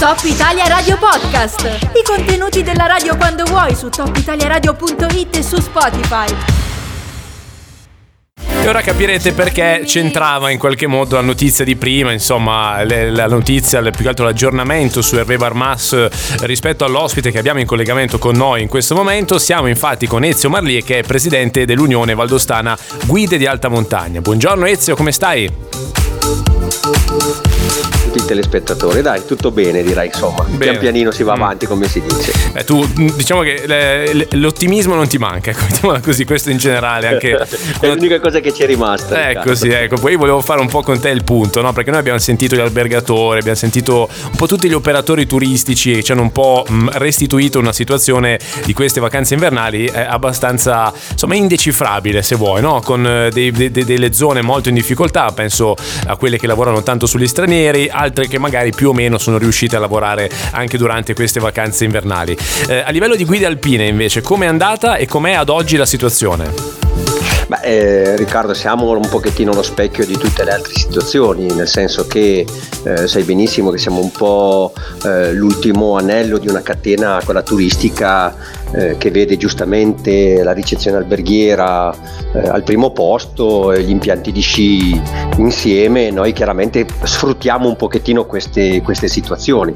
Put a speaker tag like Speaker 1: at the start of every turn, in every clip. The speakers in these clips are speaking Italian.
Speaker 1: Top Italia Radio Podcast. I contenuti della radio quando vuoi su topitaliaradio.it e su Spotify.
Speaker 2: E ora capirete perché c'entrava in qualche modo la notizia di prima, insomma, le, la notizia, più che altro l'aggiornamento su Hervé Barmas rispetto all'ospite che abbiamo in collegamento con noi in questo momento. Siamo infatti con Ezio Marlie che è presidente dell'Unione Valdostana Guide di Alta Montagna. Buongiorno Ezio, come stai?
Speaker 3: Tutti i telespettatori. Dai, tutto bene, direi insomma. Bene. Pian pianino si va mm. avanti, come si dice.
Speaker 2: Eh, tu diciamo che l'ottimismo non ti manca, così, questo in generale. Anche
Speaker 3: è l'unica cosa che ci è rimasta.
Speaker 2: Ecco, sì, ecco. Poi volevo fare un po' con te il punto, no? Perché noi abbiamo sentito gli albergatori, abbiamo sentito un po' tutti gli operatori turistici che ci hanno un po' mm, restituito una situazione di queste vacanze invernali eh, abbastanza, insomma, indecifrabile, se vuoi, no? Con eh, dei, dei, delle zone molto in difficoltà, penso a quelle che lavorano tanto sugli stranieri, altre che magari più o meno sono riuscite a lavorare anche durante queste vacanze invernali. Eh, a livello di guide alpine invece, com'è andata e com'è ad oggi la situazione?
Speaker 3: Beh, eh, Riccardo, siamo un pochettino lo specchio di tutte le altre situazioni, nel senso che eh, sai benissimo che siamo un po' eh, l'ultimo anello di una catena, quella turistica, eh, che vede giustamente la ricezione alberghiera eh, al primo posto e gli impianti di sci insieme. Noi chiaramente sfruttiamo un pochettino queste, queste situazioni.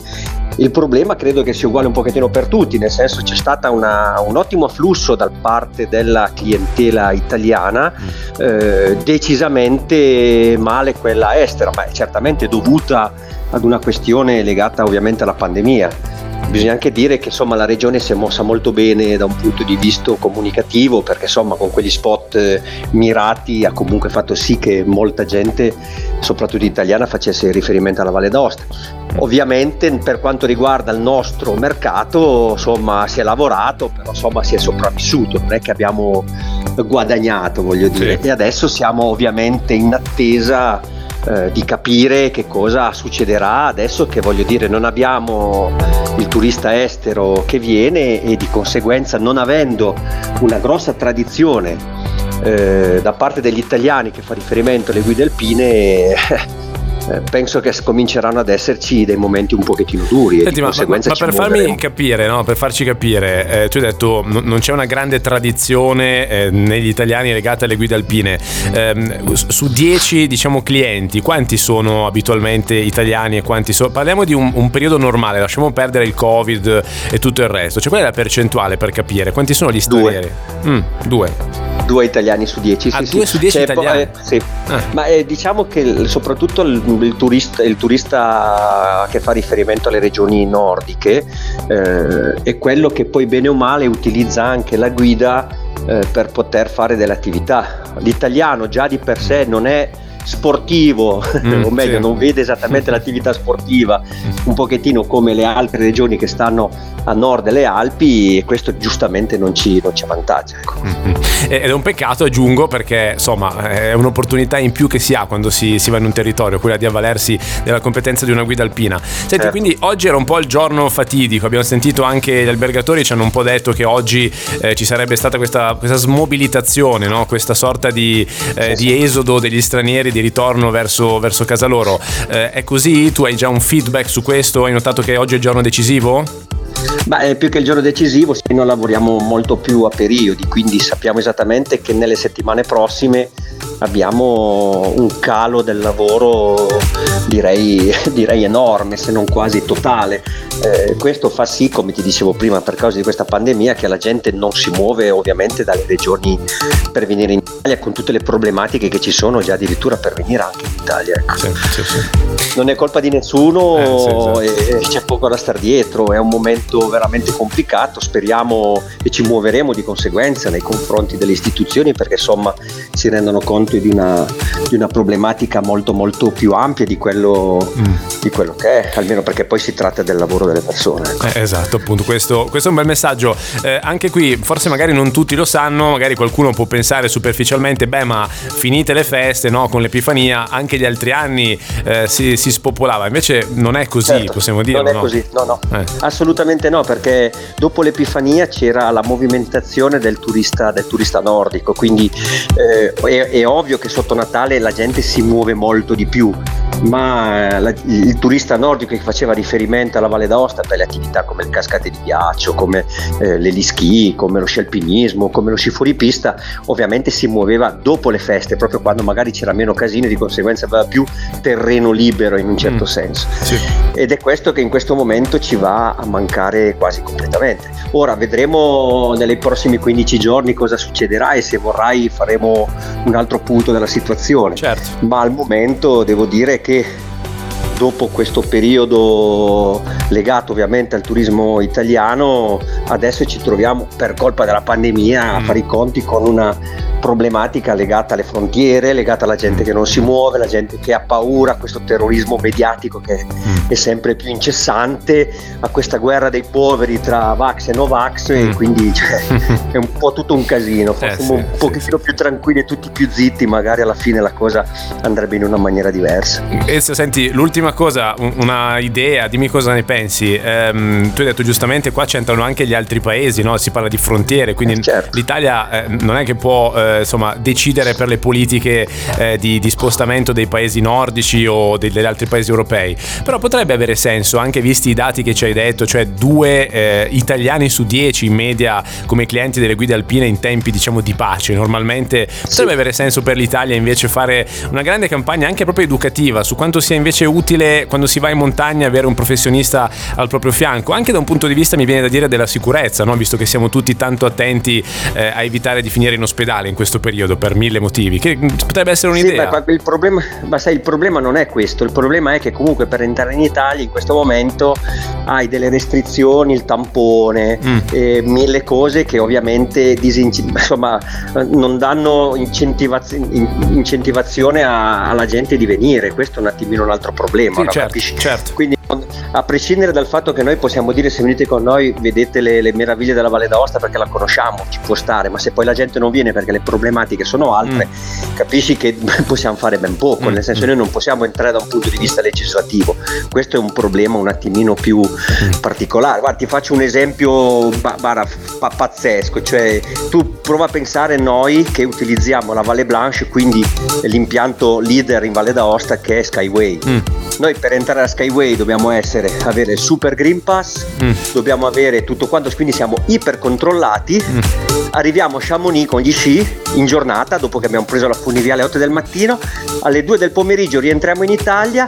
Speaker 3: Il problema credo che sia uguale un pochettino per tutti, nel senso c'è stato un ottimo afflusso da parte della clientela italiana, mm. eh, decisamente male quella estera, ma è certamente dovuta ad una questione legata ovviamente alla pandemia Bisogna anche dire che insomma, la regione si è mossa molto bene da un punto di vista comunicativo perché insomma, con quegli spot eh, mirati ha comunque fatto sì che molta gente, soprattutto italiana, facesse riferimento alla Valle d'Aosta. Ovviamente per quanto riguarda il nostro mercato insomma, si è lavorato, però insomma, si è sopravvissuto, non è che abbiamo guadagnato voglio dire. Sì. E adesso siamo ovviamente in attesa eh, di capire che cosa succederà adesso che voglio dire non abbiamo il turista estero che viene e di conseguenza non avendo una grossa tradizione eh, da parte degli italiani che fa riferimento alle guide alpine eh, penso che cominceranno ad esserci dei momenti un pochettino duri.
Speaker 2: Senti, ma, ma, ma, per farmi capire, no? per farci capire, eh, tu hai detto n- non c'è una grande tradizione eh, negli italiani legata alle guide alpine. Ehm, su 10 diciamo, clienti, quanti sono abitualmente italiani e quanti sono... Parliamo di un, un, periodo normale, lasciamo perdere il Covid e tutto il resto. Cioè, qual è la percentuale per capire? Quanti sono gli stranieri?
Speaker 3: Due. Mm,
Speaker 2: due
Speaker 3: due italiani su dieci.
Speaker 2: Ah, sì, due sì. su dieci italiani?
Speaker 3: Eh, sì. Ah. Ma eh, diciamo che soprattutto il, il, turista, il, turista, che fa riferimento alle regioni nordiche eh, è quello che poi bene o male utilizza anche la guida eh, per poter fare delle attività. L'italiano già di per sé non è sportivo, mm, o meglio, sì. non vede esattamente l'attività sportiva, un pochettino come le altre regioni che stanno a nord delle Alpi e questo giustamente non ci, non ci avvantaggia. Ecco.
Speaker 2: Mm-hmm. Ed è un peccato, aggiungo, perché insomma è un'opportunità in più che si ha quando si, si va in un territorio, quella di avvalersi della competenza di una guida alpina. Senti, certo. quindi oggi era un po' il giorno fatidico, abbiamo sentito anche gli albergatori ci hanno un po' detto che oggi eh, ci sarebbe stata questa, questa smobilitazione, no? questa sorta di, eh, di esodo degli stranieri di ritorno verso, verso casa loro. Eh, è così? Tu hai già un feedback su questo? Hai notato che oggi è il giorno decisivo?
Speaker 3: Beh, più che il giorno decisivo, noi lavoriamo molto più a periodi, quindi sappiamo esattamente che nelle settimane prossime abbiamo un calo del lavoro direi, direi enorme, se non quasi totale. Eh, questo fa sì, come ti dicevo prima, per causa di questa pandemia, che la gente non si muove ovviamente dalle regioni per venire in Italia con tutte le problematiche che ci sono già addirittura per venire anche in Italia. Ecco. Sì, sì, sì. Non è colpa di nessuno eh, e c'è poco da star dietro, è un momento veramente complicato, speriamo e ci muoveremo di conseguenza nei confronti delle istituzioni perché insomma si rendono conto di una, di una problematica molto molto più ampia di quello, mm. di quello, che è, almeno perché poi si tratta del lavoro delle persone. Ecco.
Speaker 2: Eh, esatto, appunto, questo, questo, è un bel messaggio. Eh, anche qui, forse magari non tutti lo sanno, magari qualcuno può pensare superficialmente, beh ma finite le feste no, con l'Epifania, anche gli altri anni eh, si, si, spopolava, invece non è così, certo, possiamo dire.
Speaker 3: Non è no? così, no, no, eh. assolutamente no, perché dopo l'Epifania c'era la movimentazione del turista, del turista nordico, quindi eh, è, è ovvio che sotto Natale la gente si muove molto di più, ma eh, la, il turista nordico che faceva riferimento alla Valle d'Aosta per le attività come il cascate di ghiaccio, come eh, l'elischi, come lo scialpinismo, come lo sci fuoripista, ovviamente si muoveva dopo le feste, proprio quando magari c'era meno casino e di conseguenza aveva più terreno libero in un certo mm. senso. Sì. Ed è questo che in questo momento ci va a mancare quasi completamente. Ora vedremo nei prossimi 15 giorni cosa succederà e se vorrai faremo un altro punto della situazione. Certo. Ma al momento devo dire che Okay. Dopo questo periodo legato ovviamente al turismo italiano, adesso ci troviamo per colpa della pandemia a mm. fare i conti con una problematica legata alle frontiere, legata alla gente che non si muove, la gente che ha paura, a questo terrorismo mediatico che mm. è sempre più incessante, a questa guerra dei poveri tra Vax e Novax mm. e quindi cioè, è un po' tutto un casino, eh, sì, un pochettino sì, più tranquilli e tutti più zitti, magari alla fine la cosa andrebbe in una maniera diversa.
Speaker 2: E se senti, l'ultima cosa, una idea, dimmi cosa ne pensi. Ehm, tu hai detto giustamente qua c'entrano anche gli altri paesi, no? si parla di frontiere, quindi certo. l'Italia eh, non è che può eh, insomma, decidere per le politiche eh, di, di, spostamento dei paesi nordici o degli altri paesi europei. Però potrebbe avere senso, anche visti i dati che ci hai detto, cioè due eh, italiani su dieci in media come clienti delle guide alpine in tempi diciamo di pace. Normalmente potrebbe avere senso per l'Italia invece fare una grande campagna anche proprio educativa su quanto sia invece utile quando si va in montagna avere un professionista al proprio fianco, anche da un punto di vista mi viene da dire della sicurezza, no? visto che siamo tutti tanto attenti eh, a evitare di finire in ospedale in questo questo periodo per mille motivi, che potrebbe essere un'idea.
Speaker 3: Sì, ma, il problema, ma sai, il problema non è questo, il problema è che comunque per entrare in Italia in questo momento hai delle restrizioni, il tampone, mm. eh, mille cose che ovviamente disinc- insomma, non danno incentivazione, incentivazione a, alla gente di venire, questo è un attimino un altro problema.
Speaker 2: Sì, certo, certo.
Speaker 3: Quindi a prescindere dal fatto che noi possiamo dire se venite con noi vedete le, le, meraviglie della Valle d'Aosta perché la conosciamo, ci può stare, ma se poi la gente non viene perché le problematiche sono altre, mm. capisci che possiamo fare ben poco, mm. nel senso noi non possiamo entrare da un punto di vista legislativo, questo è un problema un attimino più mm. particolare. Guarda, ti faccio un esempio bara, pa, pazzesco, cioè tu prova a pensare noi che utilizziamo la Valle Blanche, quindi l'impianto leader in Valle d'Aosta che è Skyway. Mm. Noi per entrare a Skyway dobbiamo essere, avere il super Green Pass, mm. dobbiamo avere tutto quanto, quindi siamo iper controllati. Mm. Arriviamo a Chamonix con gli sci in giornata, dopo che abbiamo preso la funivia alle 8 del mattino, alle 2 del pomeriggio rientriamo in Italia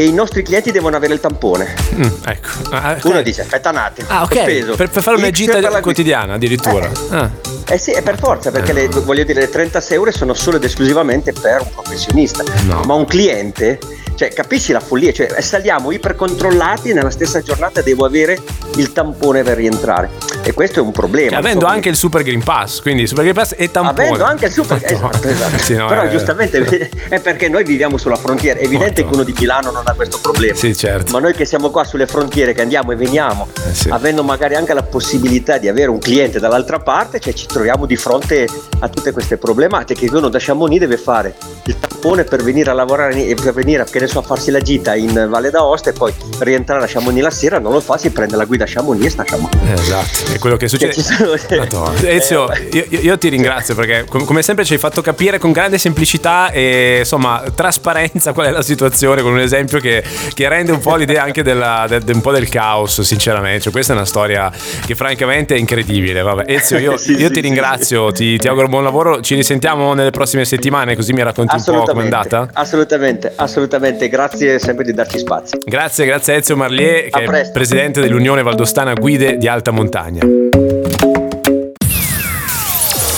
Speaker 3: e i nostri clienti devono avere il tampone. Mm,
Speaker 2: ecco.
Speaker 3: Ah, okay. Uno dice aspetta un attimo.
Speaker 2: Ah, ok. Per, per, fare una gita quotidiana addirittura.
Speaker 3: Eh. Ah. eh sì, è per forza, perché le, voglio dire, le 36 euro sono solo ed esclusivamente per un professionista. No. Ma un cliente cioè, capisci la follia? Cioè, saliamo ipercontrollati e nella stessa giornata devo avere il tampone per rientrare. E questo è un problema.
Speaker 2: Cioè, avendo anche il Super Green Pass, quindi Super Green Pass e tampone.
Speaker 3: Avendo anche il Super Green Pass. Esatto, esatto. Sì, no, Però è... giustamente è perché noi viviamo sulla frontiera. È evidente Molto. che uno di Milano non ha questo problema.
Speaker 2: Sì, certo.
Speaker 3: Ma noi che siamo qua sulle frontiere, che andiamo e veniamo, eh, sì. avendo magari anche la possibilità di avere un cliente dall'altra parte, cioè ci troviamo di fronte a tutte queste problematiche che uno da Chamonix deve fare il tampone per venire a lavorare e per venire che ne so, a farsi la gita in Valle d'Aosta e poi rientrare a Chamonix la sera, non lo fa, si prende la guida a Chamonix e sta a Chamonix.
Speaker 2: Esatto, è quello che succede. Che Ezio, eh, io, io, ti ringrazio perché come sempre ci hai fatto capire con grande semplicità e insomma trasparenza qual è la situazione con un esempio che, che rende un po' l'idea anche della, de, de, un po' del caos, sinceramente. Cioè, questa è una storia che francamente è incredibile. Vabbè, Ezio, io, sì, io sì, ti ringrazio, sì. Ti, ti auguro buon lavoro, ci risentiamo nelle prossime settimane così mi racconti un po' com'è andata.
Speaker 3: Assolutamente, assolutamente, grazie sempre di darci spazio.
Speaker 2: Grazie, grazie a Ezio Marlier, che è presidente dell'Unione Valdostana Guide di Alta Montagna.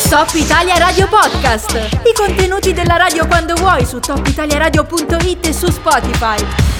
Speaker 1: Top Italia Radio Podcast. I contenuti della radio quando vuoi su topitaliaradio.it e su Spotify.